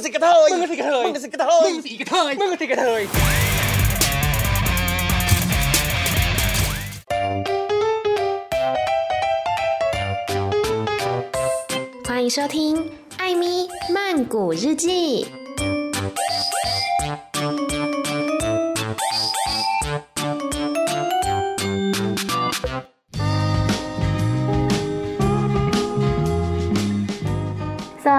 是个头，梦是个头，梦是个头，梦是一个头，梦是一个头。欢迎收听《艾咪曼谷日记》。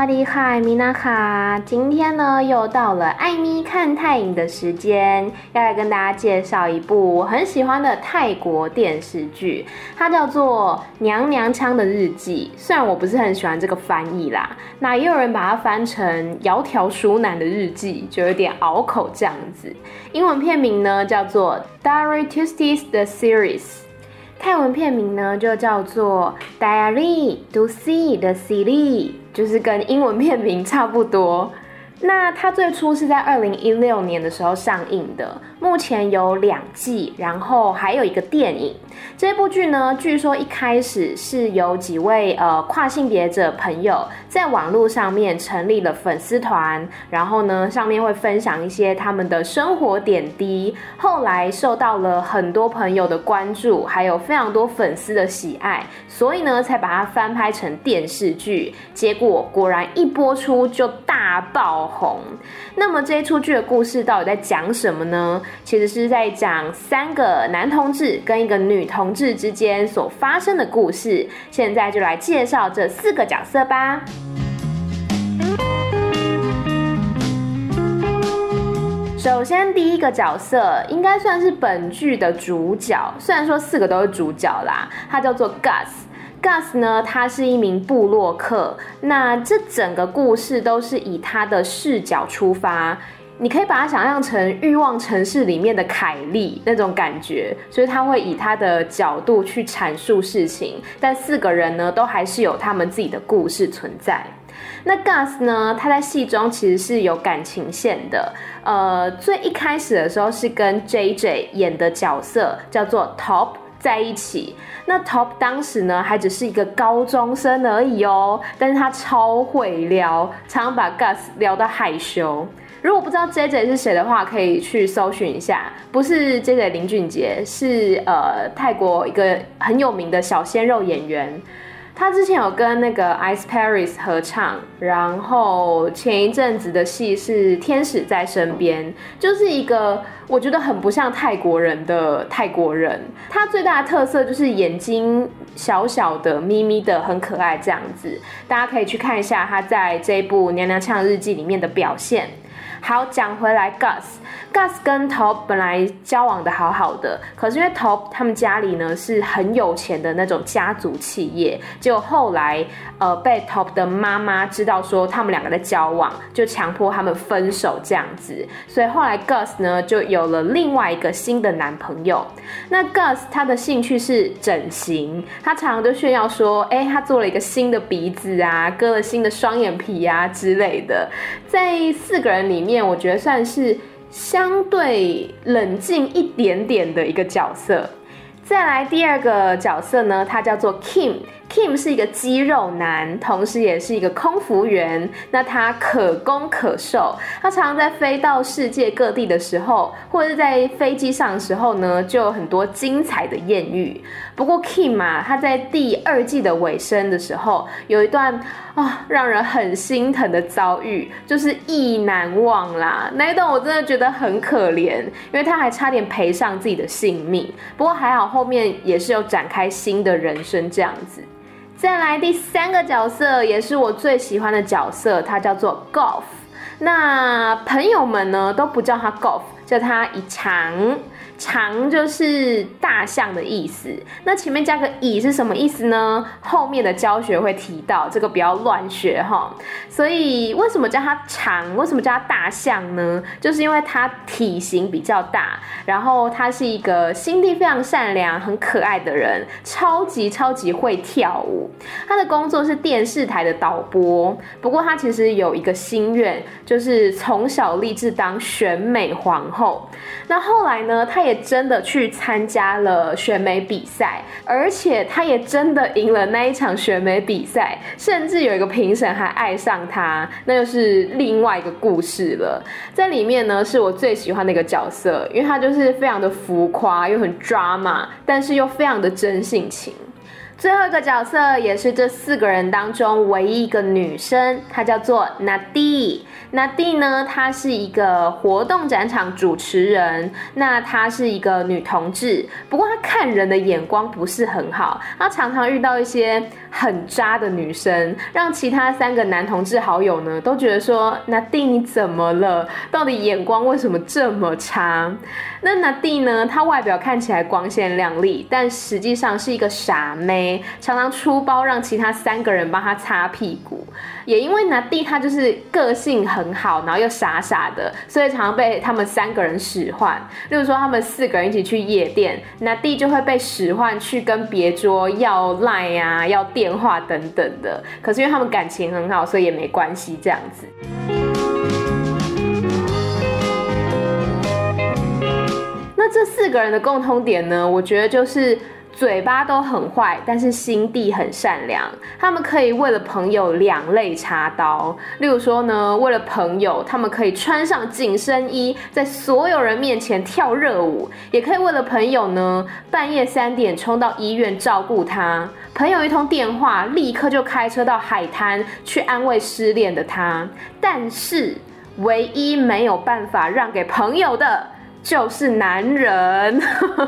瓦迪卡，米娜卡，今天呢又到了艾咪看泰影的时间，要来跟大家介绍一部我很喜欢的泰国电视剧，它叫做《娘娘腔的日记》。虽然我不是很喜欢这个翻译啦，那也有人把它翻成《窈窕淑男的日记》，就有点拗口这样子。英文片名呢叫做《Diary Tuesdays The Series》。泰文片名呢就叫做《Diary to See the City，》，就是跟英文片名差不多。那它最初是在二零一六年的时候上映的，目前有两季，然后还有一个电影。这部剧呢，据说一开始是有几位呃跨性别者朋友在网络上面成立了粉丝团，然后呢上面会分享一些他们的生活点滴，后来受到了很多朋友的关注，还有非常多粉丝的喜爱，所以呢才把它翻拍成电视剧。结果果然一播出就大爆红。那么这一出剧的故事到底在讲什么呢？其实是在讲三个男同志跟一个女同志之间所发生的故事。现在就来介绍这四个角色吧。首先，第一个角色应该算是本剧的主角，虽然说四个都是主角啦，他叫做 Gus。Gus 呢，他是一名部落客。那这整个故事都是以他的视角出发，你可以把它想象成《欲望城市》里面的凯莉那种感觉，所以他会以他的角度去阐述事情。但四个人呢，都还是有他们自己的故事存在。那 Gus 呢，他在戏中其实是有感情线的。呃，最一开始的时候是跟 JJ 演的角色叫做 Top。在一起，那 Top 当时呢还只是一个高中生而已哦，但是他超会撩，常常把 Gus 撩到害羞。如果不知道 JJ 是谁的话，可以去搜寻一下，不是 JJ 林俊杰，是呃泰国一个很有名的小鲜肉演员。他之前有跟那个 Ice Paris 合唱，然后前一阵子的戏是《天使在身边》，就是一个我觉得很不像泰国人的泰国人。他最大的特色就是眼睛小小的、眯眯的，很可爱这样子。大家可以去看一下他在这一部《娘娘腔日记》里面的表现。好，讲回来，Gus，Gus 跟 Top 本来交往的好好的，可是因为 Top 他们家里呢是很有钱的那种家族企业，结果后来呃被 Top 的妈妈知道说他们两个在交往，就强迫他们分手这样子，所以后来 Gus 呢就有了另外一个新的男朋友。那 Gus 他的兴趣是整形，他常常都炫耀说，哎，他做了一个新的鼻子啊，割了新的双眼皮啊之类的，在四个人里面。面我觉得算是相对冷静一点点的一个角色。再来第二个角色呢，它叫做 Kim。Kim 是一个肌肉男，同时也是一个空服员。那他可攻可受，他常常在飞到世界各地的时候，或者是在飞机上的时候呢，就有很多精彩的艳遇。不过 Kim 啊，他在第二季的尾声的时候，有一段啊、哦、让人很心疼的遭遇，就是意难忘啦。那一段我真的觉得很可怜，因为他还差点赔上自己的性命。不过还好，后面也是有展开新的人生这样子。再来第三个角色，也是我最喜欢的角色，它叫做 Golf。那朋友们呢都不叫他 Golf，叫他以长。长就是大象的意思，那前面加个乙是什么意思呢？后面的教学会提到，这个不要乱学哈。所以为什么叫它长？为什么叫它大象呢？就是因为它体型比较大，然后他是一个心地非常善良、很可爱的人，超级超级会跳舞。他的工作是电视台的导播，不过他其实有一个心愿，就是从小立志当选美皇后。那后来呢，他也。也真的去参加了选美比赛，而且他也真的赢了那一场选美比赛，甚至有一个评审还爱上他，那就是另外一个故事了。在里面呢，是我最喜欢的一个角色，因为他就是非常的浮夸又很 drama，但是又非常的真性情。最后一个角色也是这四个人当中唯一一个女生，她叫做 Nadi。Nadi 呢，她是一个活动展场主持人。那她是一个女同志，不过她看人的眼光不是很好，她常常遇到一些很渣的女生，让其他三个男同志好友呢都觉得说：Nadi 你怎么了？到底眼光为什么这么差？那 Nadi 呢，她外表看起来光鲜亮丽，但实际上是一个傻妹。常常出包让其他三个人帮他擦屁股，也因为 Nadi 他就是个性很好，然后又傻傻的，所以常常被他们三个人使唤。例如说，他们四个人一起去夜店，Nadi 就会被使唤去跟别桌要 line 啊，要电话等等的。可是因为他们感情很好，所以也没关系这样子。那这四个人的共通点呢？我觉得就是。嘴巴都很坏，但是心地很善良。他们可以为了朋友两肋插刀。例如说呢，为了朋友，他们可以穿上紧身衣，在所有人面前跳热舞；也可以为了朋友呢，半夜三点冲到医院照顾他。朋友一通电话，立刻就开车到海滩去安慰失恋的他。但是，唯一没有办法让给朋友的。就是男人，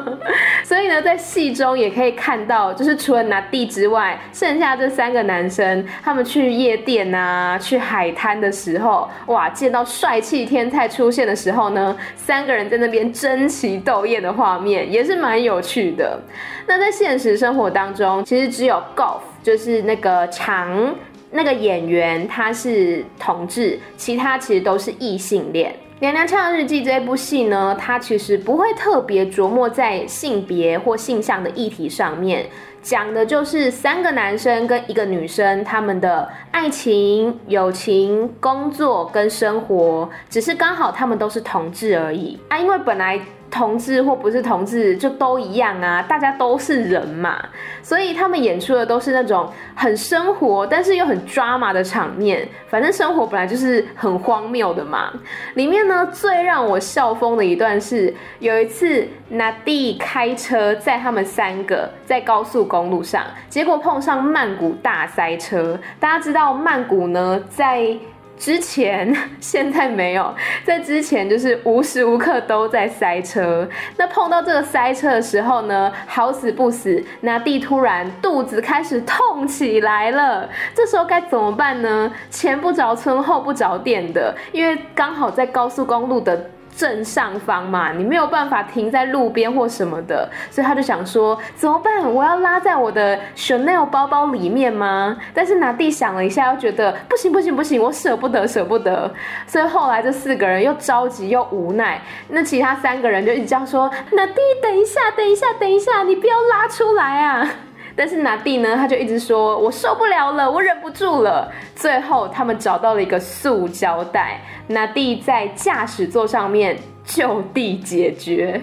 所以呢，在戏中也可以看到，就是除了拿地之外，剩下这三个男生，他们去夜店啊，去海滩的时候，哇，见到帅气天菜出现的时候呢，三个人在那边争奇斗艳的画面，也是蛮有趣的。那在现实生活当中，其实只有 Golf，就是那个长那个演员，他是同志，其他其实都是异性恋。《娘娘腔日记》这部戏呢，它其实不会特别琢磨在性别或性向的议题上面，讲的就是三个男生跟一个女生他们的爱情、友情、工作跟生活，只是刚好他们都是同志而已啊，因为本来。同志或不是同志就都一样啊，大家都是人嘛，所以他们演出的都是那种很生活，但是又很 drama 的场面。反正生活本来就是很荒谬的嘛。里面呢，最让我笑疯的一段是，有一次 Nadi 开车载他们三个在高速公路上，结果碰上曼谷大塞车。大家知道曼谷呢，在之前 现在没有，在之前就是无时无刻都在塞车。那碰到这个塞车的时候呢，好死不死那地突然肚子开始痛起来了。这时候该怎么办呢？前不着村后不着店的，因为刚好在高速公路的。正上方嘛，你没有办法停在路边或什么的，所以他就想说怎么办？我要拉在我的 Chanel 包包里面吗？但是拿地想了一下，又觉得不行不行不行，我舍不得舍不得。所以后来这四个人又着急又无奈，那其他三个人就一直这样说拿地等一下等一下等一下，你不要拉出来啊！但是 Nadi 呢，他就一直说：“我受不了了，我忍不住了。”最后，他们找到了一个塑胶袋，Nadi 在驾驶座上面就地解决。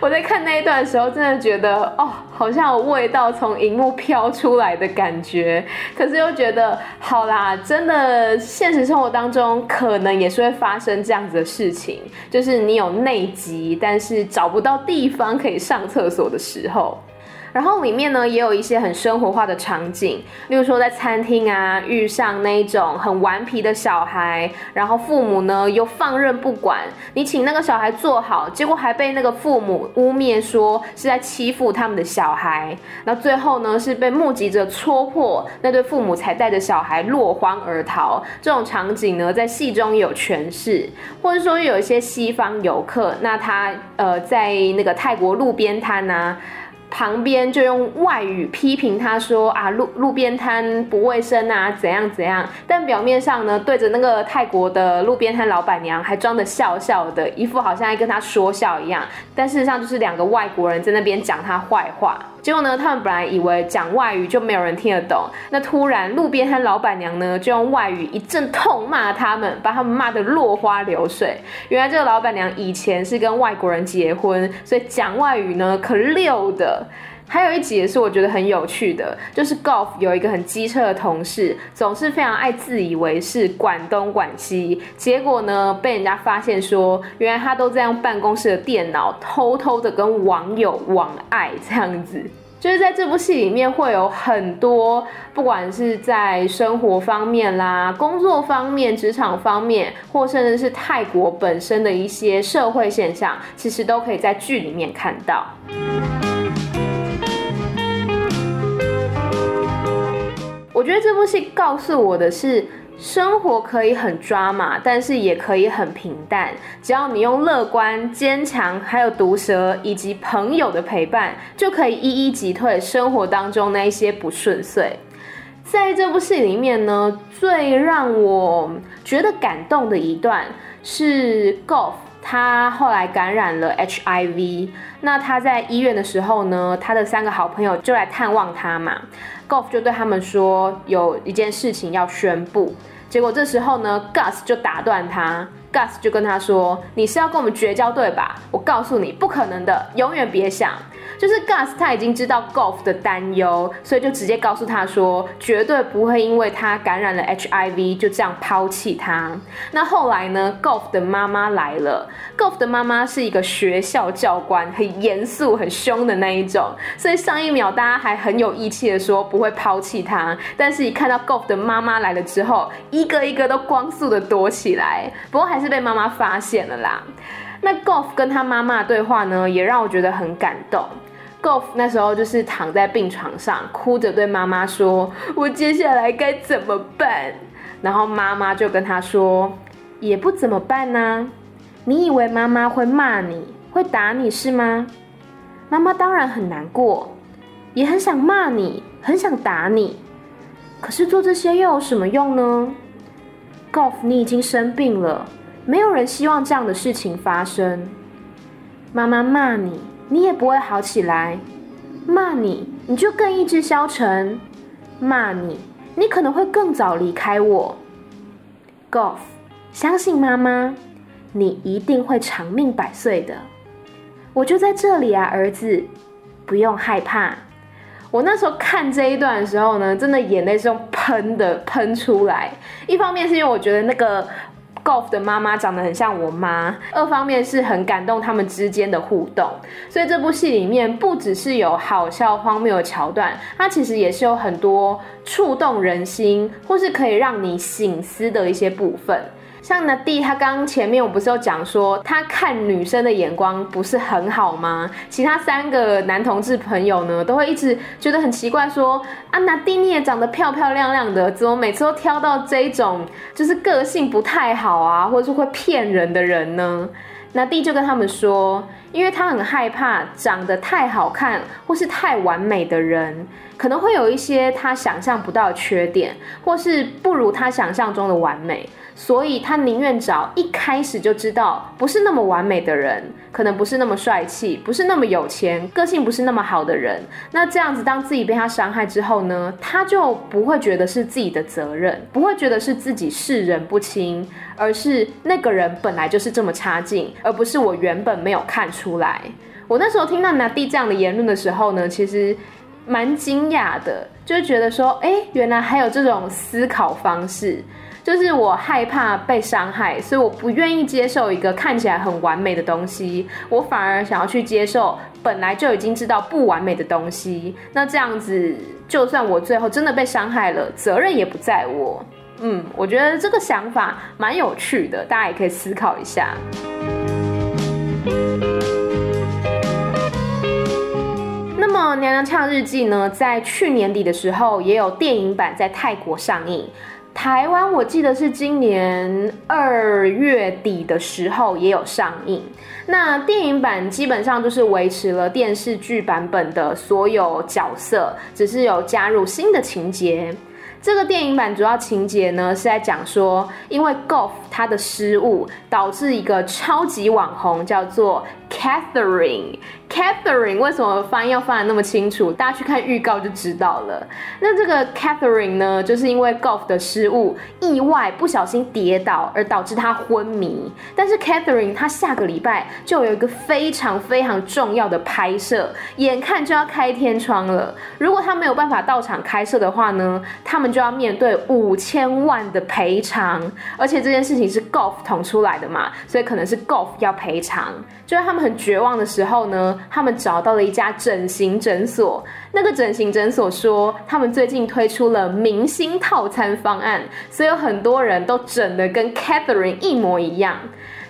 我在看那一段的时候，真的觉得哦，好像有味道从荧幕飘出来的感觉。可是又觉得，好啦，真的现实生活当中可能也是会发生这样子的事情，就是你有内急，但是找不到地方可以上厕所的时候。然后里面呢，也有一些很生活化的场景，例如说在餐厅啊，遇上那种很顽皮的小孩，然后父母呢又放任不管，你请那个小孩坐好，结果还被那个父母污蔑说是在欺负他们的小孩，那最后呢是被目击者戳破，那对父母才带着小孩落荒而逃。这种场景呢，在戏中有诠释，或者说有一些西方游客，那他呃在那个泰国路边摊啊。旁边就用外语批评他说啊，路路边摊不卫生啊，怎样怎样。但表面上呢，对着那个泰国的路边摊老板娘还装得笑笑的，一副好像在跟他说笑一样。但事实上就是两个外国人在那边讲他坏话。结果呢，他们本来以为讲外语就没有人听得懂，那突然路边摊老板娘呢就用外语一阵痛骂他们，把他们骂得落花流水。原来这个老板娘以前是跟外国人结婚，所以讲外语呢可溜的。还有一集也是我觉得很有趣的，就是 Golf 有一个很机车的同事，总是非常爱自以为是，管东管西。结果呢，被人家发现说，原来他都在用办公室的电脑偷偷的跟网友网爱这样子。就是在这部戏里面会有很多，不管是在生活方面啦、工作方面、职场方面，或甚至是泰国本身的一些社会现象，其实都可以在剧里面看到。觉得这部戏告诉我的是，生活可以很抓马，但是也可以很平淡。只要你用乐观、坚强，还有毒舌以及朋友的陪伴，就可以一一击退生活当中那一些不顺遂。在这部戏里面呢，最让我觉得感动的一段是 Golf，他后来感染了 HIV。那他在医院的时候呢，他的三个好朋友就来探望他嘛。Golf 就对他们说有一件事情要宣布，结果这时候呢，Gus 就打断他，Gus 就跟他说：“你是要跟我们绝交对吧？我告诉你，不可能的，永远别想。”就是 Gus 他已经知道 Golf 的担忧，所以就直接告诉他说，绝对不会因为他感染了 HIV 就这样抛弃他。那后来呢，Golf 的妈妈来了，Golf 的妈妈是一个学校教官，很严肃、很凶的那一种，所以上一秒大家还很有义气的说不会抛弃他，但是一看到 Golf 的妈妈来了之后，一个一个都光速的躲起来，不过还是被妈妈发现了啦。那 Golf 跟他妈妈的对话呢，也让我觉得很感动。Golf 那时候就是躺在病床上，哭着对妈妈说：“我接下来该怎么办？”然后妈妈就跟他说：“也不怎么办呢。你以为妈妈会骂你，会打你是吗？妈妈当然很难过，也很想骂你，很想打你。可是做这些又有什么用呢？Golf，你已经生病了，没有人希望这样的事情发生。妈妈骂你。”你也不会好起来，骂你你就更意志消沉，骂你你可能会更早离开我。Golf，相信妈妈，你一定会长命百岁的。我就在这里啊，儿子，不用害怕。我那时候看这一段的时候呢，真的眼泪是用喷的喷出来。一方面是因为我觉得那个。Golf 的妈妈长得很像我妈，二方面是很感动他们之间的互动，所以这部戏里面不只是有好笑荒谬的桥段，它其实也是有很多触动人心或是可以让你醒思的一些部分。像那弟，他刚前面我不是有讲说，他看女生的眼光不是很好吗？其他三个男同志朋友呢，都会一直觉得很奇怪说，啊，那弟你也长得漂漂亮亮的，怎么每次都挑到这种就是个性不太好啊，或者是会骗人的人呢？那弟就跟他们说，因为他很害怕长得太好看或是太完美的人，可能会有一些他想象不到的缺点，或是不如他想象中的完美。所以他宁愿找一开始就知道不是那么完美的人，可能不是那么帅气，不是那么有钱，个性不是那么好的人。那这样子，当自己被他伤害之后呢，他就不会觉得是自己的责任，不会觉得是自己世人不清，而是那个人本来就是这么差劲，而不是我原本没有看出来。我那时候听到拿蒂这样的言论的时候呢，其实蛮惊讶的，就觉得说，哎，原来还有这种思考方式。就是我害怕被伤害，所以我不愿意接受一个看起来很完美的东西，我反而想要去接受本来就已经知道不完美的东西。那这样子，就算我最后真的被伤害了，责任也不在我。嗯，我觉得这个想法蛮有趣的，大家也可以思考一下。《娘娘腔日记》呢，在去年底的时候也有电影版在泰国上映。台湾我记得是今年二月底的时候也有上映。那电影版基本上就是维持了电视剧版本的所有角色，只是有加入新的情节。这个电影版主要情节呢是在讲说，因为 Golf 他的失误，导致一个超级网红叫做 Catherine。Catherine 为什么发音要发得那么清楚？大家去看预告就知道了。那这个 Catherine 呢，就是因为 golf 的失误，意外不小心跌倒而导致她昏迷。但是 Catherine 她下个礼拜就有一个非常非常重要的拍摄，眼看就要开天窗了。如果她没有办法到场开摄的话呢，他们就要面对五千万的赔偿。而且这件事是 golf 捅出来的嘛，所以可能是 golf 要赔偿。就在他们很绝望的时候呢，他们找到了一家整形诊所。那个整形诊所说，他们最近推出了明星套餐方案，所以有很多人都整得跟 Catherine 一模一样。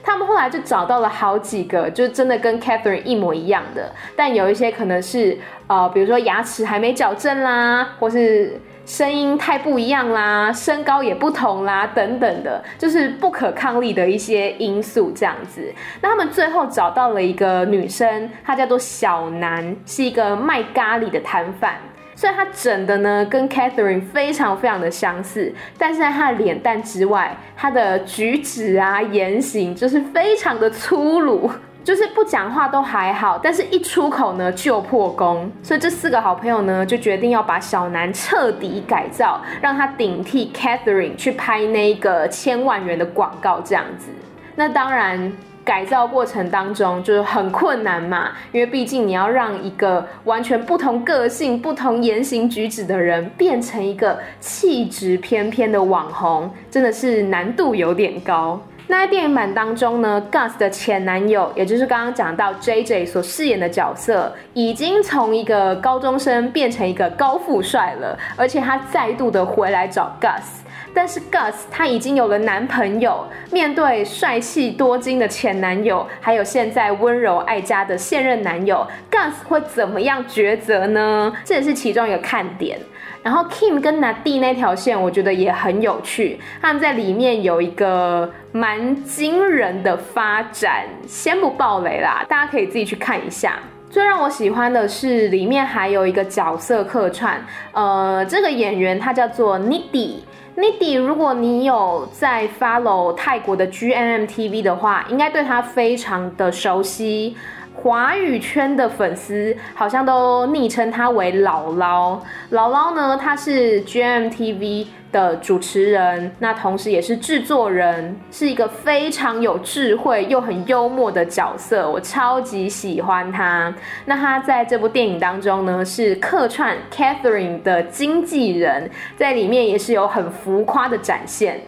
他们后来就找到了好几个，就真的跟 Catherine 一模一样的，但有一些可能是呃，比如说牙齿还没矫正啦，或是。声音太不一样啦，身高也不同啦，等等的，就是不可抗力的一些因素这样子。那他们最后找到了一个女生，她叫做小南，是一个卖咖喱的摊贩。虽然她整的呢跟 Catherine 非常非常的相似，但是在她的脸蛋之外，她的举止啊、言行就是非常的粗鲁。就是不讲话都还好，但是一出口呢就破功，所以这四个好朋友呢就决定要把小南彻底改造，让他顶替 Catherine 去拍那个千万元的广告这样子。那当然，改造过程当中就是很困难嘛，因为毕竟你要让一个完全不同个性、不同言行举止的人变成一个气质翩翩的网红，真的是难度有点高。那在电影版当中呢，Gus 的前男友，也就是刚刚讲到 JJ 所饰演的角色，已经从一个高中生变成一个高富帅了，而且他再度的回来找 Gus，但是 Gus 他已经有了男朋友，面对帅气多金的前男友，还有现在温柔爱家的现任男友，Gus 会怎么样抉择呢？这也是其中一个看点。然后 Kim 跟 Nadi 那条线，我觉得也很有趣。他们在里面有一个蛮惊人的发展，先不爆雷啦，大家可以自己去看一下。最让我喜欢的是里面还有一个角色客串，呃，这个演员他叫做 Nidi。Nidi，如果你有在 follow 泰国的 GMMTV 的话，应该对他非常的熟悉。华语圈的粉丝好像都昵称他为姥姥。姥姥呢，他是 GMTV 的主持人，那同时也是制作人，是一个非常有智慧又很幽默的角色，我超级喜欢他。那他在这部电影当中呢，是客串 Catherine 的经纪人，在里面也是有很浮夸的展现。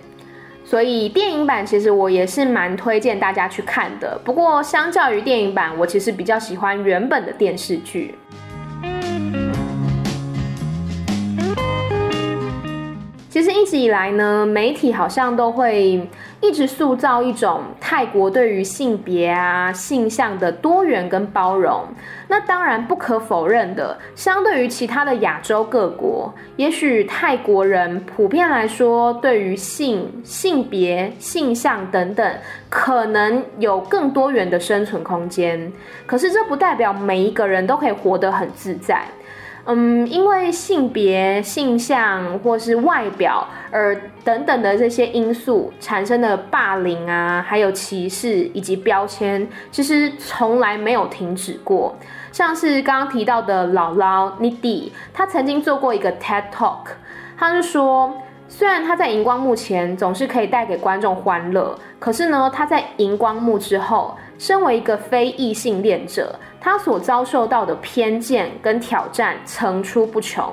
所以电影版其实我也是蛮推荐大家去看的。不过相较于电影版，我其实比较喜欢原本的电视剧。其实一直以来呢，媒体好像都会一直塑造一种泰国对于性别啊、性向的多元跟包容。那当然不可否认的，相对于其他的亚洲各国，也许泰国人普遍来说，对于性、性别、性向等等，可能有更多元的生存空间。可是这不代表每一个人都可以活得很自在。嗯，因为性别、性向或是外表而等等的这些因素产生的霸凌啊，还有歧视以及标签，其实从来没有停止过。像是刚刚提到的姥姥 n i d i 她曾经做过一个 TED Talk，她就说，虽然他在荧光幕前总是可以带给观众欢乐，可是呢，他在荧光幕之后，身为一个非异性恋者，他所遭受到的偏见跟挑战层出不穷。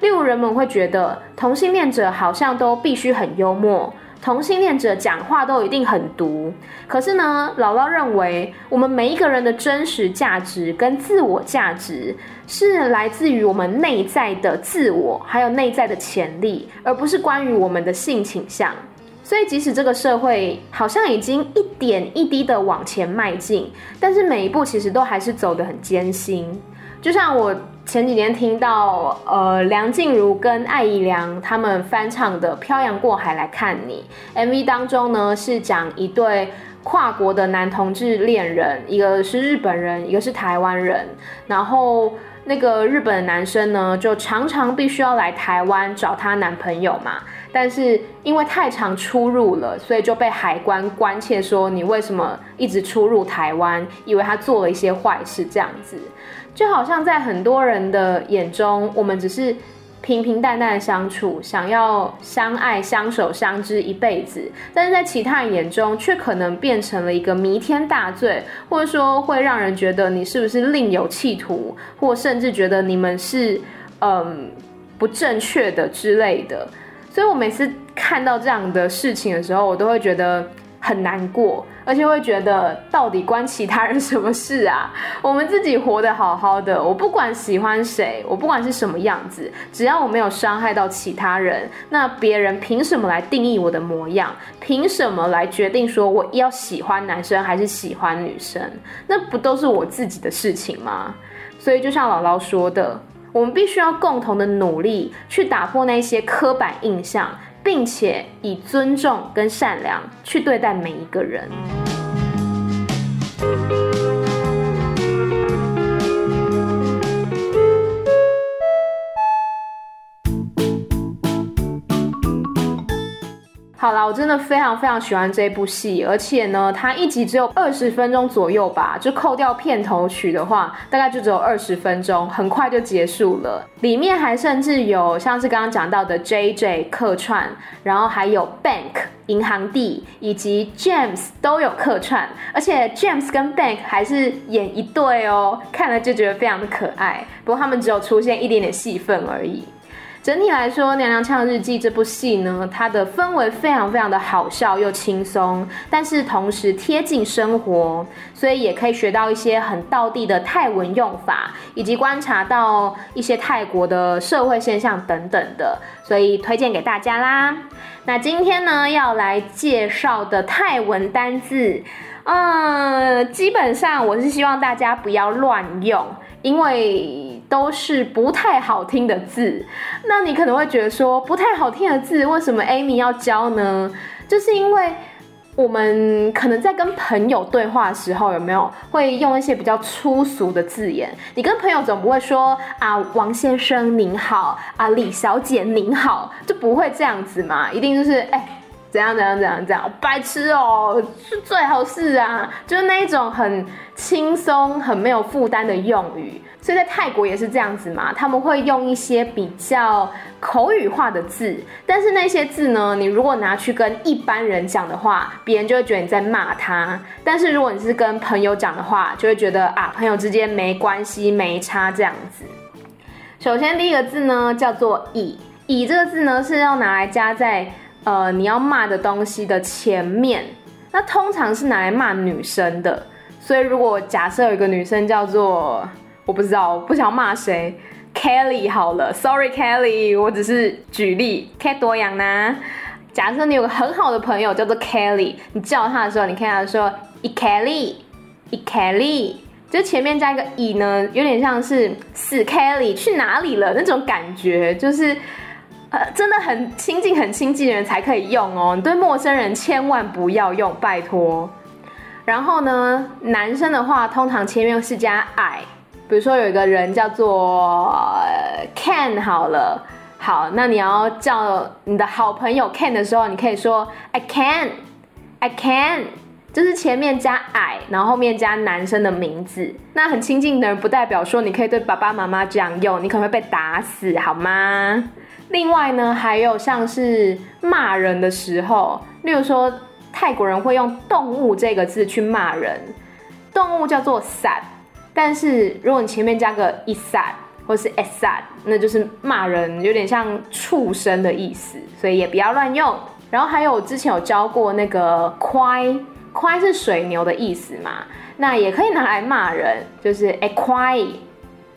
例如，人们会觉得同性恋者好像都必须很幽默。同性恋者讲话都一定很毒，可是呢，姥姥认为我们每一个人的真实价值跟自我价值是来自于我们内在的自我，还有内在的潜力，而不是关于我们的性倾向。所以，即使这个社会好像已经一点一滴的往前迈进，但是每一步其实都还是走得很艰辛。就像我前几年听到，呃，梁静茹跟艾怡良他们翻唱的《漂洋过海来看你》MV 当中呢，是讲一对跨国的男同志恋人，一个是日本人，一个是台湾人，然后那个日本的男生呢，就常常必须要来台湾找她男朋友嘛。但是因为太常出入了，所以就被海关关切说你为什么一直出入台湾，以为他做了一些坏事这样子，就好像在很多人的眼中，我们只是。平平淡淡的相处，想要相爱、相守、相知一辈子，但是在其他人眼中，却可能变成了一个弥天大罪，或者说会让人觉得你是不是另有企图，或甚至觉得你们是嗯不正确的之类的。所以我每次看到这样的事情的时候，我都会觉得。很难过，而且会觉得到底关其他人什么事啊？我们自己活得好好的，我不管喜欢谁，我不管是什么样子，只要我没有伤害到其他人，那别人凭什么来定义我的模样？凭什么来决定说我要喜欢男生还是喜欢女生？那不都是我自己的事情吗？所以就像姥姥说的，我们必须要共同的努力去打破那些刻板印象。并且以尊重跟善良去对待每一个人。啦，我真的非常非常喜欢这部戏，而且呢，它一集只有二十分钟左右吧，就扣掉片头曲的话，大概就只有二十分钟，很快就结束了。里面还甚至有像是刚刚讲到的 JJ 客串，然后还有 Bank 银行弟以及 James 都有客串，而且 James 跟 Bank 还是演一对哦，看了就觉得非常的可爱。不过他们只有出现一点点戏份而已。整体来说，《娘娘腔日记》这部戏呢，它的氛围非常非常的好笑又轻松，但是同时贴近生活，所以也可以学到一些很道地的泰文用法，以及观察到一些泰国的社会现象等等的，所以推荐给大家啦。那今天呢，要来介绍的泰文单字，嗯，基本上我是希望大家不要乱用，因为。都是不太好听的字，那你可能会觉得说，不太好听的字，为什么 Amy 要教呢？就是因为我们可能在跟朋友对话的时候，有没有会用一些比较粗俗的字眼？你跟朋友总不会说啊，王先生您好，啊，李小姐您好，就不会这样子嘛？一定就是哎。怎样怎样怎样怎样，白痴哦，是最好是啊，就是那一种很轻松、很没有负担的用语。所以在泰国也是这样子嘛，他们会用一些比较口语化的字，但是那些字呢，你如果拿去跟一般人讲的话，别人就会觉得你在骂他；但是如果你是跟朋友讲的话，就会觉得啊，朋友之间没关系、没差这样子。首先第一个字呢，叫做“以”，“以”这个字呢是要拿来加在。呃，你要骂的东西的前面，那通常是拿来骂女生的。所以如果假设有一个女生叫做，我不知道，我不想骂谁，Kelly 好了，Sorry Kelly，我只是举例，Cat 多阳呢。假设你有个很好的朋友叫做 Kelly，你叫他的时候，你看他说，E Kelly，E Kelly，就前面加一个 E 呢，有点像是死 Kelly 去哪里了那种感觉，就是。真的很亲近、很亲近的人才可以用哦。你对陌生人千万不要用，拜托。然后呢，男生的话，通常前面是加 I。比如说有一个人叫做 Ken，好了，好，那你要叫你的好朋友 Ken 的时候，你可以说 I can，I can，就是前面加 I，然后后面加男生的名字。那很亲近的人，不代表说你可以对爸爸妈妈这样用，你可能会被打死，好吗？另外呢，还有像是骂人的时候，例如说泰国人会用“动物”这个字去骂人，动物叫做 “sat”，但是如果你前面加个 “isat” 或是 “esat”，那就是骂人，有点像畜生的意思，所以也不要乱用。然后还有之前有教过那个 “kwai”，“kwai” 是水牛的意思嘛，那也可以拿来骂人，就是 “a kai”，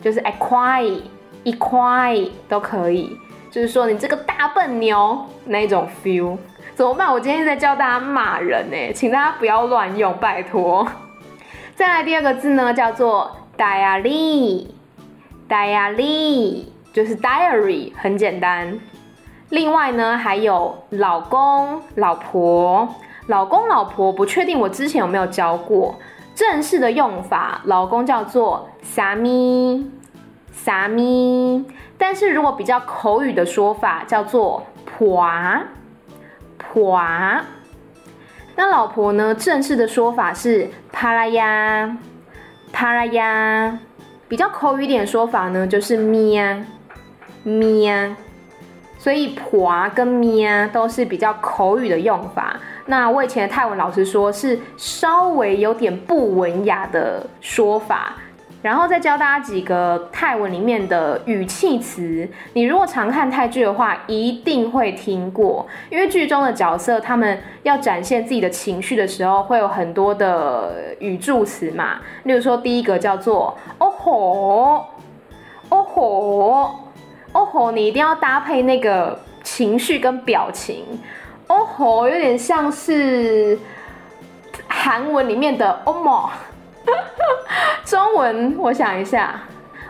就是 “a kwai”，“i kwai” 都可以。就是说你这个大笨牛那种 feel 怎么办？我今天在教大家骂人呢，请大家不要乱用，拜托。再来第二个字呢，叫做 diary，diary 就是 diary，很简单。另外呢，还有老公、老婆、老公、老婆，不确定我之前有没有教过正式的用法，老公叫做 sami，sami。但是如果比较口语的说法，叫做婆婆。那老婆呢？正式的说法是帕拉呀，帕拉呀。比较口语点说法呢，就是咪啊，咪啊。所以婆跟咪啊都是比较口语的用法。那我以前的泰文老师说是稍微有点不文雅的说法。然后再教大家几个泰文里面的语气词，你如果常看泰剧的话，一定会听过。因为剧中的角色他们要展现自己的情绪的时候，会有很多的语助词嘛。例如说，第一个叫做“哦吼，哦吼，哦吼”，你一定要搭配那个情绪跟表情。哦吼，有点像是韩文里面的“哦莫”。中文我想一下，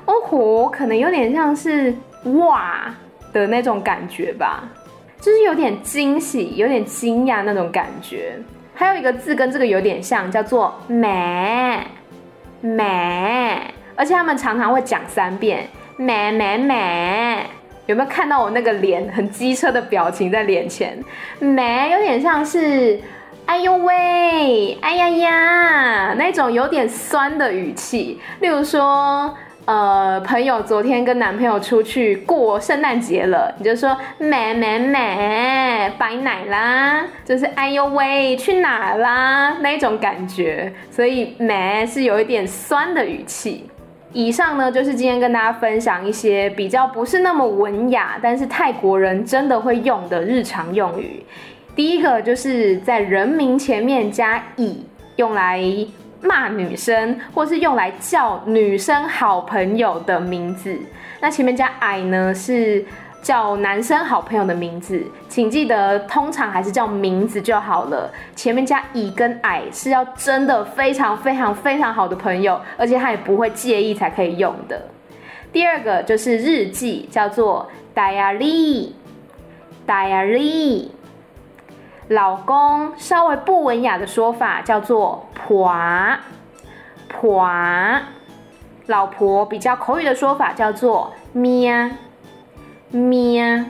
哦吼，可能有点像是哇的那种感觉吧，就是有点惊喜、有点惊讶那种感觉。还有一个字跟这个有点像，叫做美美，而且他们常常会讲三遍美美美。有没有看到我那个脸很机车的表情在脸前？美有点像是。哎呦喂，哎呀呀，那种有点酸的语气，例如说，呃，朋友昨天跟男朋友出去过圣诞节了，你就说美美美，白奶啦，就是哎呦喂，去哪啦那种感觉，所以美是有一点酸的语气。以上呢，就是今天跟大家分享一些比较不是那么文雅，但是泰国人真的会用的日常用语。第一个就是在人名前面加以，用来骂女生，或是用来叫女生好朋友的名字。那前面加爱呢，是叫男生好朋友的名字。请记得，通常还是叫名字就好了。前面加以跟爱是要真的非常非常非常好的朋友，而且他也不会介意才可以用的。第二个就是日记，叫做 diary，diary。老公稍微不文雅的说法叫做婆婆，老婆比较口语的说法叫做咩咩，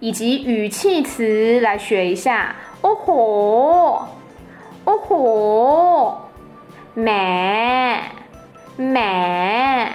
以及语气词来学一下哦吼哦吼，咩咩。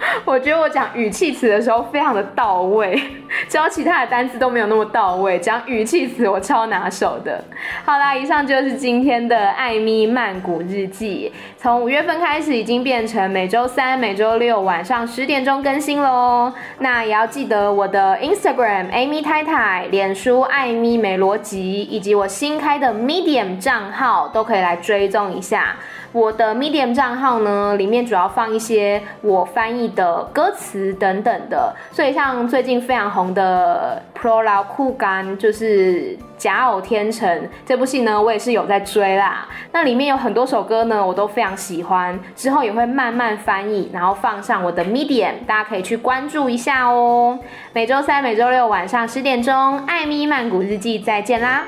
我觉得我讲语气词的时候非常的到位，教其他的单词都没有那么到位，讲语气词我超拿手的。好啦，以上就是今天的艾咪曼谷日记。从五月份开始，已经变成每周三、每周六晚上十点钟更新喽。那也要记得我的 Instagram Amy 太太、脸书艾咪美逻辑，以及我新开的 Medium 账号都可以来追踪一下。我的 Medium 账号呢，里面主要放一些我翻译的歌词等等的，所以像最近非常红的《Pulau Kugan》就是《假偶天成》这部戏呢，我也是有在追啦。那里面有很多首歌呢，我都非常喜欢，之后也会慢慢翻译，然后放上我的 Medium，大家可以去关注一下哦。每周三、每周六晚上十点钟，艾米曼谷日记，再见啦。